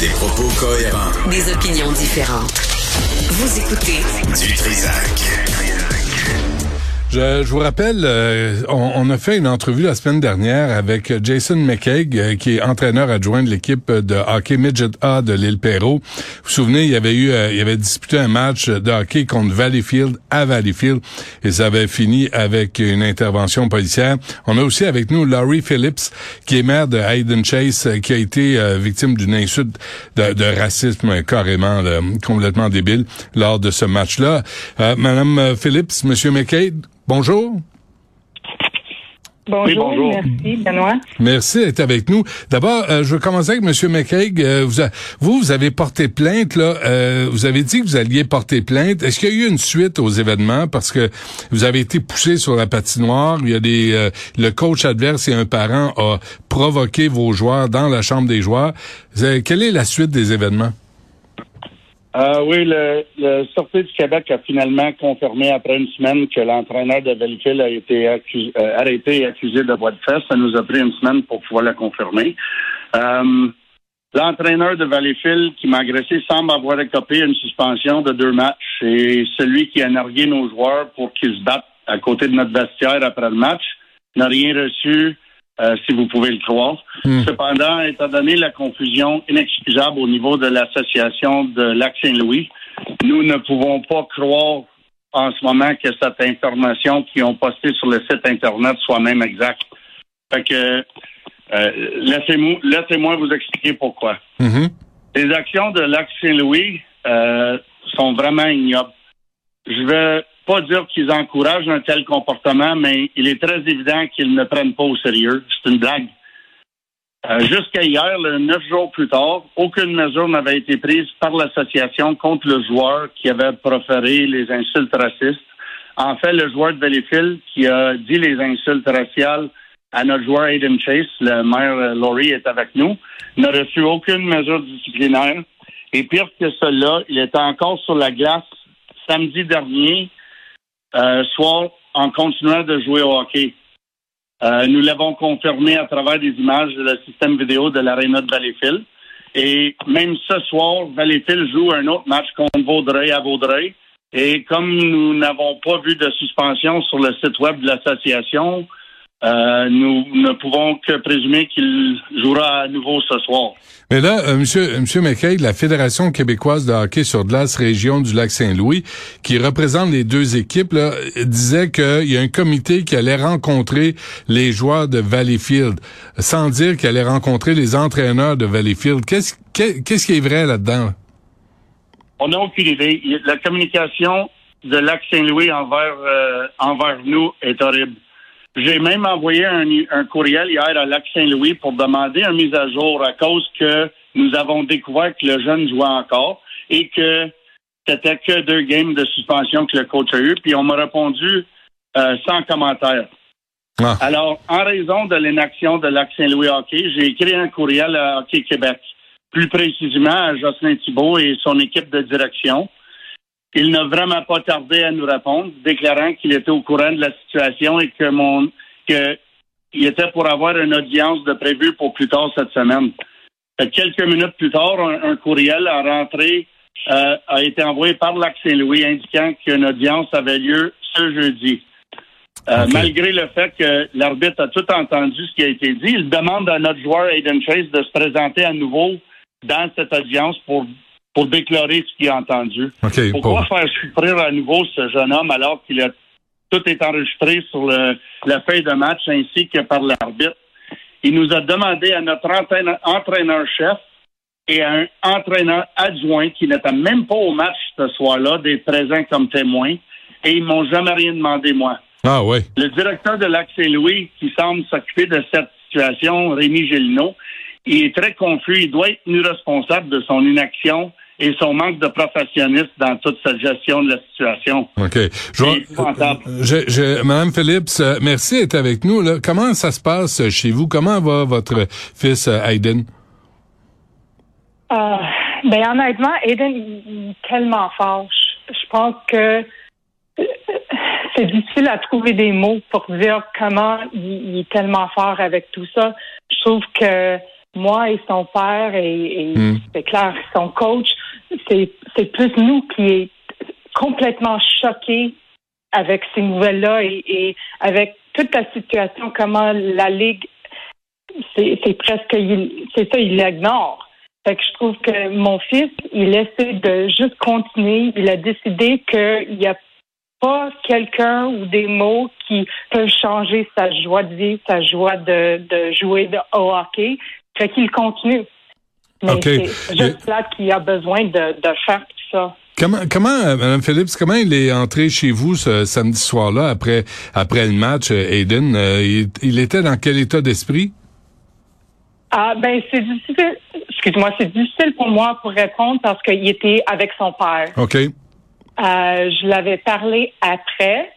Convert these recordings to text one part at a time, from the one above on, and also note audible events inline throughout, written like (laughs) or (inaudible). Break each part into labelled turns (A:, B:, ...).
A: Des propos cohérents.
B: Des opinions différentes. Vous écoutez
A: Du Trisac.
C: Je, je, vous rappelle, euh, on, on, a fait une entrevue la semaine dernière avec Jason McKeag, euh, qui est entraîneur adjoint de l'équipe de hockey Midget A de l'île Perrault. Vous vous souvenez, il avait eu, euh, il avait disputé un match de hockey contre Valleyfield à Valleyfield et ça avait fini avec une intervention policière. On a aussi avec nous Laurie Phillips, qui est maire de Hayden Chase, qui a été victime d'une insulte de, racisme carrément complètement débile lors de ce match-là. Madame Phillips, Monsieur McKay, Bonjour.
D: Bonjour, oui, bonjour. merci Benoît.
C: Merci d'être avec nous. D'abord, euh, je veux commencer avec M. McCaig. Euh, vous, vous, vous, avez porté plainte, là. Euh, vous avez dit que vous alliez porter plainte. Est-ce qu'il y a eu une suite aux événements? Parce que vous avez été poussé sur la patinoire. Il y a des euh, le coach adverse et un parent a provoqué vos joueurs dans la chambre des joueurs. quelle est la suite des événements?
E: Euh, oui, le, le Sortie du Québec a finalement confirmé après une semaine que l'entraîneur de Valleyfield a été euh, arrêté et accusé de voie de fesse. Ça nous a pris une semaine pour pouvoir le confirmer. Euh, l'entraîneur de Valleyfield qui m'a agressé semble avoir écopé une suspension de deux matchs et celui qui a nargué nos joueurs pour qu'ils se battent à côté de notre vestiaire après le match n'a rien reçu euh, si vous pouvez le croire. Hmm. Cependant, étant donné la confusion inexcusable au niveau de l'association de Lac-Saint-Louis, nous ne pouvons pas croire en ce moment que cette information qu'ils ont postée sur le site Internet soit même exacte. Fait que euh, laissez-moi laissez vous expliquer pourquoi. Mm-hmm. Les actions de Lac-Saint-Louis euh, sont vraiment ignobles. Je vais pas dire qu'ils encouragent un tel comportement, mais il est très évident qu'ils ne prennent pas au sérieux. C'est une blague. Euh, jusqu'à hier, neuf jours plus tard, aucune mesure n'avait été prise par l'association contre le joueur qui avait proféré les insultes racistes. En fait, le joueur de Valleyfield qui a dit les insultes raciales à notre joueur Aiden Chase, le maire euh, Laurie est avec nous, n'a reçu aucune mesure disciplinaire. Et pire que cela, il était encore sur la glace samedi dernier euh, soit en continuant de jouer au hockey. Euh, nous l'avons confirmé à travers des images de système vidéo de l'aréna de Valleyfield. Et même ce soir, Valleyfield joue un autre match contre Vaudreuil à Vaudreuil. Et comme nous n'avons pas vu de suspension sur le site web de l'association, euh, nous ne pouvons que présumer qu'il jouera à nouveau ce soir.
C: Mais là, euh, Monsieur, Monsieur McKay, la Fédération québécoise de hockey sur glace région du Lac-Saint-Louis, qui représente les deux équipes, là, disait qu'il y a un comité qui allait rencontrer les joueurs de Valleyfield, sans dire qu'il allait rencontrer les entraîneurs de Valleyfield. Qu'est-ce qu'est-ce qui est vrai là-dedans?
E: On n'a aucune idée. La communication de Lac-Saint-Louis envers euh, envers nous est horrible. J'ai même envoyé un, courriel hier à Lac-Saint-Louis pour demander une mise à jour à cause que nous avons découvert que le jeune jouait encore et que c'était que deux games de suspension que le coach a eu. Puis on m'a répondu euh, sans commentaire. Ah. Alors, en raison de l'inaction de Lac-Saint-Louis Hockey, j'ai écrit un courriel à Hockey Québec, plus précisément à Jocelyn Thibault et son équipe de direction, il n'a vraiment pas tardé à nous répondre, déclarant qu'il était au courant de la situation et que mon que il était pour avoir une audience de prévu pour plus tard cette semaine. Quelques minutes plus tard, un, courriel a rentré euh, a été envoyé par Lac Saint-Louis indiquant qu'une audience avait lieu ce jeudi. Euh, malgré le fait que l'arbitre a tout entendu ce qui a été dit, il demande à notre joueur Aiden Chase de se présenter à nouveau dans cette audience pour pour déclarer ce qu'il a entendu. Pourquoi faire souffrir à nouveau ce jeune homme alors qu'il a tout est enregistré sur le, la feuille de match ainsi que par l'arbitre? Il nous a demandé à notre entraîneur-chef et à un entraîneur adjoint qui n'était même pas au match ce soir-là d'être présents comme témoins et ils m'ont jamais rien demandé, moi.
C: Ah oui.
E: Le directeur de Lac Saint-Louis qui semble s'occuper de cette situation, Rémi Gélineau, il est très confus. Il doit être tenu responsable de son inaction et son manque de professionnalisme dans toute cette gestion de la situation.
C: OK. Je, Madame Phillips, euh, merci d'être avec nous. Là. Comment ça se passe chez vous? Comment va votre fils euh, Aiden?
D: Euh, ben honnêtement, Aiden il, est tellement fort. Je, pense que c'est difficile à trouver des mots pour dire comment il, est tellement fort avec tout ça. Je trouve que moi et son père et, et
C: Mm.
D: c'est clair son coach, c'est plus nous qui est complètement choqués avec ces nouvelles-là et, avec toute la situation, comment la ligue, c'est presque, c'est ça, il l'ignore. Fait que je trouve que mon fils, il essaie de juste continuer. Il a décidé qu'il n'y a pas quelqu'un ou des mots qui peuvent changer sa joie de vivre, sa joie de, de jouer de, au hockey. Fait qu'il continue. Mais
C: OK.
D: c'est juste là qu'il a besoin de, de faire tout ça.
C: Comment, comment, euh, Mme Phillips, comment il est entré chez vous ce samedi soir-là après après le match, euh, Aiden? Euh, il, il était dans quel état d'esprit?
D: Ah ben c'est difficile. Excuse-moi, c'est difficile pour moi pour répondre parce qu'il était avec son père.
C: OK.
D: Euh, je l'avais parlé après.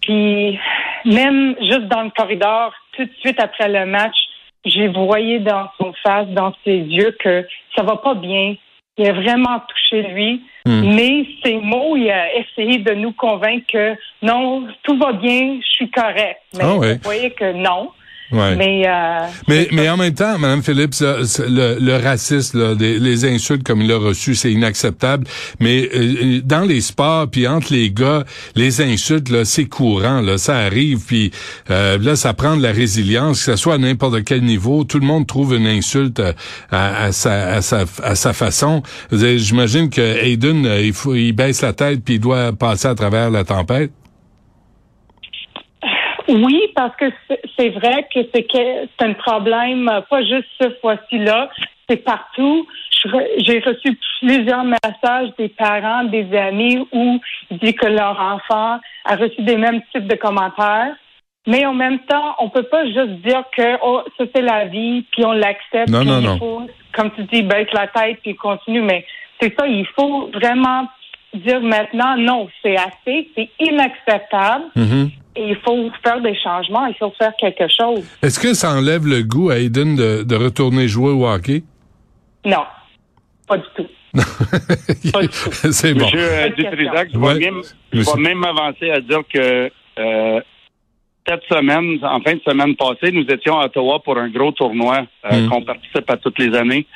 D: Puis même juste dans le corridor, tout de suite après le match, j'ai voyé dans son face, dans ses yeux que ça va pas bien. Il a vraiment touché lui.
C: Hmm.
D: Mais ses mots, il a essayé de nous convaincre que non, tout va bien, je suis correct. Mais
C: Ah
D: vous voyez que non.
C: Ouais.
D: Mais, euh,
C: Mais, mais en même temps, Mme Phillips, le, le racisme, là, des- les insultes comme il a reçu, c'est inacceptable. Mais euh, dans les sports, puis entre les gars, les insultes, là, c'est courant, là, ça arrive. Puis euh, là, ça prend de la résilience, que ce soit à n'importe quel niveau. Tout le monde trouve une insulte euh, à, à sa, à, sa, à sa façon. J'imagine que Hayden, euh, il, faut, il baisse la tête puis il doit passer à travers la tempête.
D: Oui, parce que c'est- vrai que c'est que c'est un problème, euh, pas juste ce fois-ci-là, c'est partout. J'ai reçu plusieurs messages des parents, des amis où ils disent que leur enfant a reçu des mêmes types de commentaires. Mais en même temps, on peut pas juste dire que oh, ça c'est la vie, puis on l'accepte.
C: Non, non, non.
D: faut, comme tu dis, baisse la tête puis continue. Mais c'est ça, il faut vraiment dire maintenant, non, c'est assez, c'est inacceptable.
C: Mhm.
D: Et il faut faire des changements, il faut faire quelque chose.
C: Est-ce que ça enlève le goût à Hayden de, de retourner jouer au hockey?
D: Non, pas du tout. (laughs)
C: C'est bon.
E: Monsieur euh, Dutrisac, je
C: Ouais.
E: vais même, je
C: Monsieur.
E: vais même m'avancer à dire que euh, cette semaine, en fin de semaine passée, nous étions à Ottawa pour un gros tournoi euh,
C: Mm.
E: qu'on participe à toutes les années.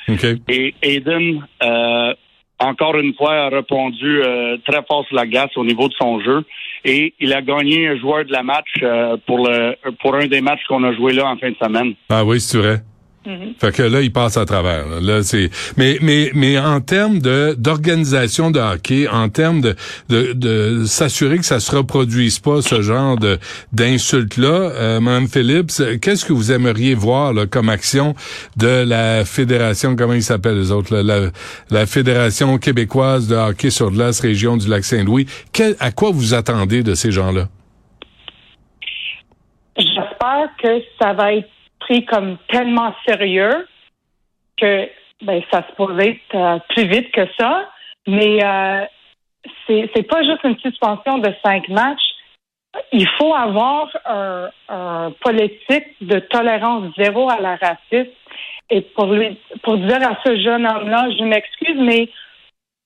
E: Et Aiden, euh, encore une fois, a répondu euh, très fort sur la glace au niveau de son jeu. Et il a gagné un joueur de la match euh, pour le pour un des matchs qu'on a joué là en fin de semaine.
C: Ah oui, c'est vrai.
D: Mhm.
C: Fait que là, il passe à travers. Là, Là, c'est. Mais mais mais en termes de d'organisation de hockey, en termes de de, de s'assurer que ça se reproduise pas ce genre de d'insultes là, euh, Madame Phillips, qu'est-ce que vous aimeriez voir là, comme action de la fédération comment ils s'appellent les autres là, la, la fédération québécoise de hockey sur glace région du lac Saint-Louis? À quoi vous attendez de ces gens-là?
D: J'espère que ça va être pris comme tellement sérieux que ben, ça se être euh, plus vite que ça. Mais euh, c'est pas juste une suspension de cinq matchs. Il faut avoir un, un politique de tolérance zéro à la racisme. Et pour lui, pour dire à ce jeune homme-là, je m'excuse, mais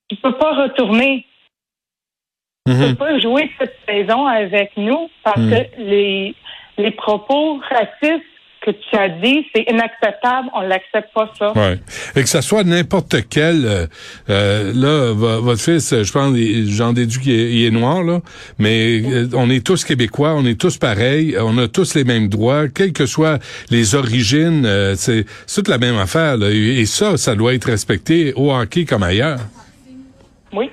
D: tu peux pas retourner tu
C: Mhm.
D: peux pas jouer cette saison avec nous parce
C: Mm.
D: que les, les propos racistes que tu as dit, c'est inacceptable. On l'accepte pas ça.
C: Ouais. Et que ça soit n'importe quel, euh, euh, là, vo- votre fils, je pense, j'en déduis qu'il est, il est noir, là, mais euh, on est tous québécois, on est tous pareils, on a tous les mêmes droits, quelles que soient les origines, euh, c'est toute la même affaire, là, et, et ça, ça doit être respecté au hockey comme ailleurs.
D: Oui.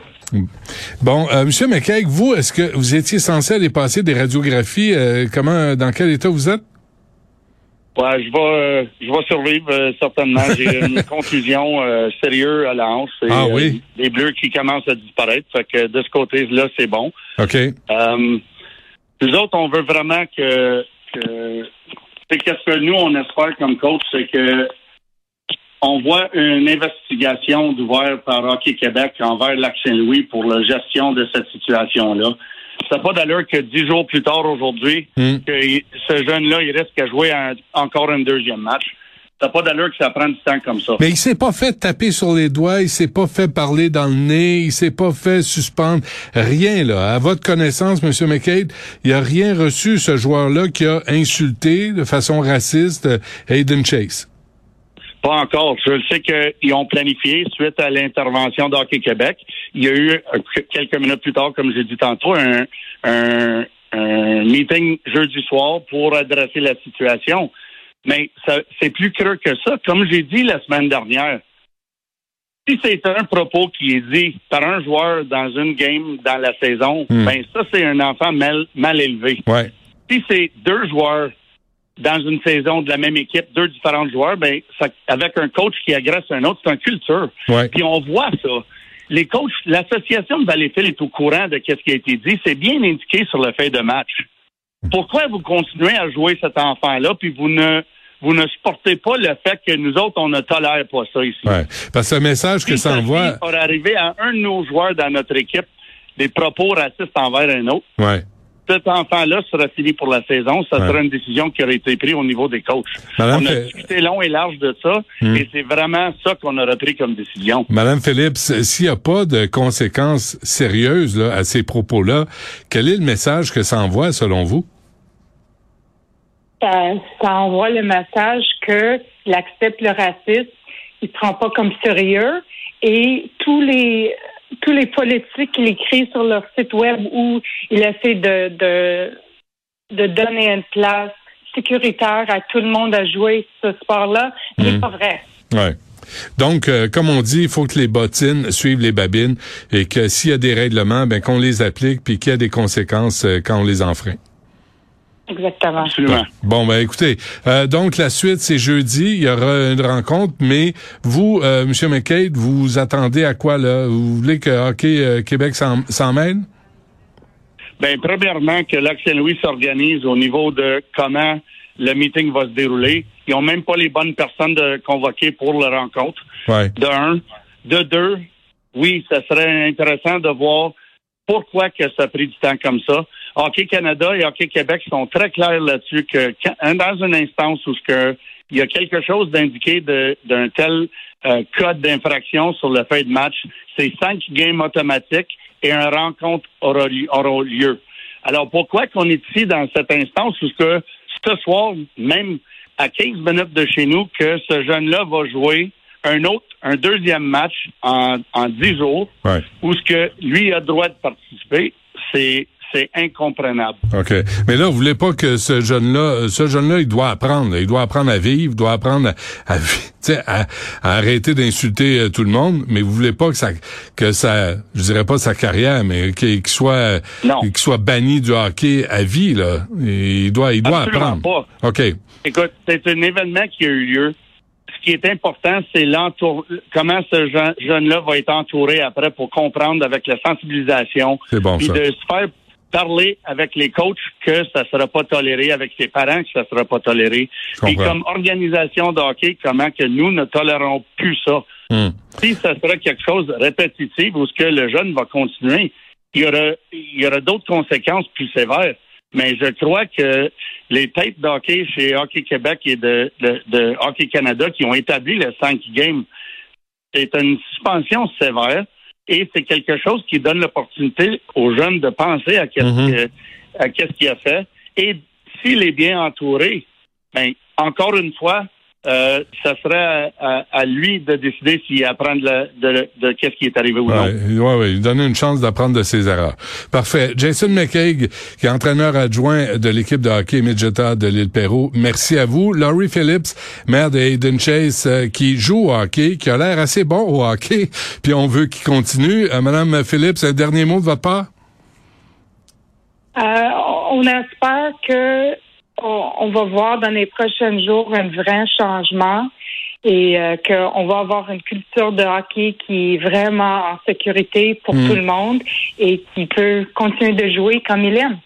C: Bon, euh, Monsieur McKeag, vous, est-ce que vous étiez censé aller passer des radiographies, euh, comment, dans quel état vous êtes?
E: Ouais, je vais, euh, je vais survivre euh, certainement. J'ai (laughs) une contusion euh, sérieuse à la hanche. Et,
C: Ah
E: euh,
C: oui?
E: des bleus qui commencent à disparaître. Fait que de ce côté-là, c'est bon.
C: OK.
E: Euh, nous autres, on veut vraiment que, que c'est qu'est-ce que nous on espère comme coach, c'est que on voit une investigation d'ouvert par Hockey Québec envers Lac Saint-Louis pour la gestion de cette situation-là. Ça n'a pas d'allure que dix jours plus tard aujourd'hui,
C: Hmm.
E: que ce jeune-là, il risque à jouer un- encore un deuxième match. Ça n'a pas d'allure que ça prenne du temps comme ça.
C: Mais il s'est pas fait taper sur les doigts, il s'est pas fait parler dans le nez, il s'est pas fait suspendre. Rien, là. À votre connaissance, Monsieur McCabe, il a rien reçu, ce joueur-là, qui a insulté de façon raciste euh, Hayden Chase.
E: Pas encore. Je sais qu'ils ont planifié, suite à l'intervention d'Hockey Québec, il y a eu, euh, quelques minutes plus tard, comme j'ai dit tantôt, un, un, un meeting jeudi soir pour adresser la situation. Mais c'est plus creux que ça. Comme j'ai dit la semaine dernière, si c'est un propos qui est dit par un joueur dans une game dans la saison,
C: Hmm.
E: ben ça, c'est un enfant mal, mal élevé.
C: Ouais.
E: Si c'est deux joueurs dans une saison de la même équipe, deux différents joueurs, ben ça, avec un coach qui agresse un autre, c'est une culture.
C: Ouais.
E: Puis on voit ça. Les coachs, l'association de Valleyfield est au courant de ce qui a été dit. C'est bien indiqué sur le fait de match. Pourquoi vous continuez à jouer cet enfant-là, puis vous ne vous ne supportez pas le fait que nous autres, on ne tolère pas ça ici?
C: Ouais. Parce que le message que ça envoie.
E: pour arriver à un de nos joueurs dans notre équipe des propos racistes envers un autre,
C: Ouais.
E: Cet enfant-là sera fini pour la saison. Ça
C: Ouais.
E: sera une décision qui aurait été prise au niveau des coachs.
C: Madame
E: on a discuté long et large de ça,
C: Hmm.
E: et c'est vraiment ça qu'on aurait pris comme décision.
C: Madame Phillips, s'il n'y a pas de conséquences sérieuses là, à ces propos-là, quel est le message que ça envoie selon vous?
D: ça, ça envoie le message que accepte le racisme, il ne prend pas comme sérieux et tous les tous les politiques qu'il écrit sur leur site web où il essaie de, de, de donner une place sécuritaire à tout le monde à jouer ce sport-là, n'est
C: Mhm.
D: pas vrai.
C: Ouais. Donc, euh, comme on dit, il faut que les bottines suivent les babines et que s'il y a des règlements, ben qu'on les applique puis qu'il y a des conséquences euh, quand on les enfreint.
D: Exactement.
E: Absolument.
C: Bon, ben écoutez, euh, donc la suite, c'est jeudi, il y aura une rencontre, mais vous, euh, M. McCabe, vous attendez à quoi, là? Vous voulez que Hockey euh, Québec s'en mêle?
E: Ben, premièrement, que l'Ac Saint-Louis s'organise au niveau de comment le meeting va se dérouler. Ils ont même pas les bonnes personnes de convoquer pour la rencontre.
C: Ouais.
E: De un. De deux, oui, ça serait intéressant de voir pourquoi que ça a pris du temps comme ça. Hockey Canada et Hockey Québec sont très clairs là-dessus que quand- dans une instance où ce que il y a quelque chose d'indiqué d'un tel euh, code d'infraction sur le fait de match, c'est cinq games automatiques et une rencontre aura, li- aura lieu. Alors pourquoi qu'on est ici dans cette instance où ce que ce soir, même à 15 minutes de chez nous, que ce jeune-là va jouer un autre, un deuxième match en, en 10 jours,
C: Ouais.
E: où ce que lui a le droit de participer, c'est c'est incomprenable.
C: OK. Mais là, vous voulez pas que ce jeune-là, euh, ce jeune-là, il doit apprendre. Il doit apprendre à vivre, il doit apprendre à, (laughs) arrêter d'insulter euh, tout le monde. Mais vous voulez pas que ça, que ça, je dirais pas sa carrière, mais qu'il qu'il soit, qu'il soit banni du hockey à vie, là. Il doit, il doit
E: Absolument
C: apprendre.
E: pas.
C: OK.
E: Écoute, c'est un événement qui a eu lieu. Ce qui est important, c'est l'entour, comment ce jeune- jeune-là va être entouré après pour comprendre avec la sensibilisation.
C: C'est bon, ça.
E: de se faire parler avec les coachs que ça sera pas toléré, avec ses parents que ça sera pas toléré.
C: Comprends.
E: comme organisation de hockey, comment que nous ne tolérons plus ça?
C: Hum.
E: Si ça sera quelque chose de répétitif ou ce que le jeune va continuer, il y aura, il y aura d'autres conséquences plus sévères. Mais je crois que les têtes d'hockey chez Hockey Québec et de, de, de Hockey Canada qui ont établi le 5 games, c'est une suspension sévère et c'est quelque chose qui donne l'opportunité aux jeunes de penser à qu'est-ce
C: Mhm.
E: à qu'est-ce qu'il a fait. Et s'il est bien entouré, ben, encore une fois, euh, ça serait à, à- à lui de décider s'il apprend de, de, de qu'est-ce qui est arrivé ou non.
C: Ouais, ouais, ouais, donner une chance d'apprendre de ses erreurs. Parfait. Jason McCaig, qui est entraîneur adjoint de l'équipe de hockey Midgeta de l'île Perrault, merci à vous. Laurie Phillips, maire de Hayden Chase, euh, qui joue au hockey, qui a l'air assez bon au hockey, (laughs) puis on veut qu'il continue. Euh, Madame Phillips, un dernier mot de votre part?
D: Euh, on espère que on, on va voir dans les prochains jours un vrai changement et euh, qu'on va avoir une culture de hockey qui est vraiment en sécurité pour
C: Mm.
D: tout le monde et qui peut continuer de jouer comme il aime.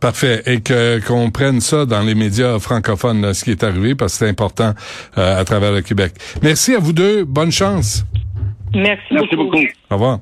C: Parfait. Et que qu'on prenne ça dans les médias francophones, là, ce qui est arrivé, parce que c'est important euh, à travers le Québec. Merci à vous deux. Bonne chance.
D: Merci,
E: Merci beaucoup.
C: Au revoir.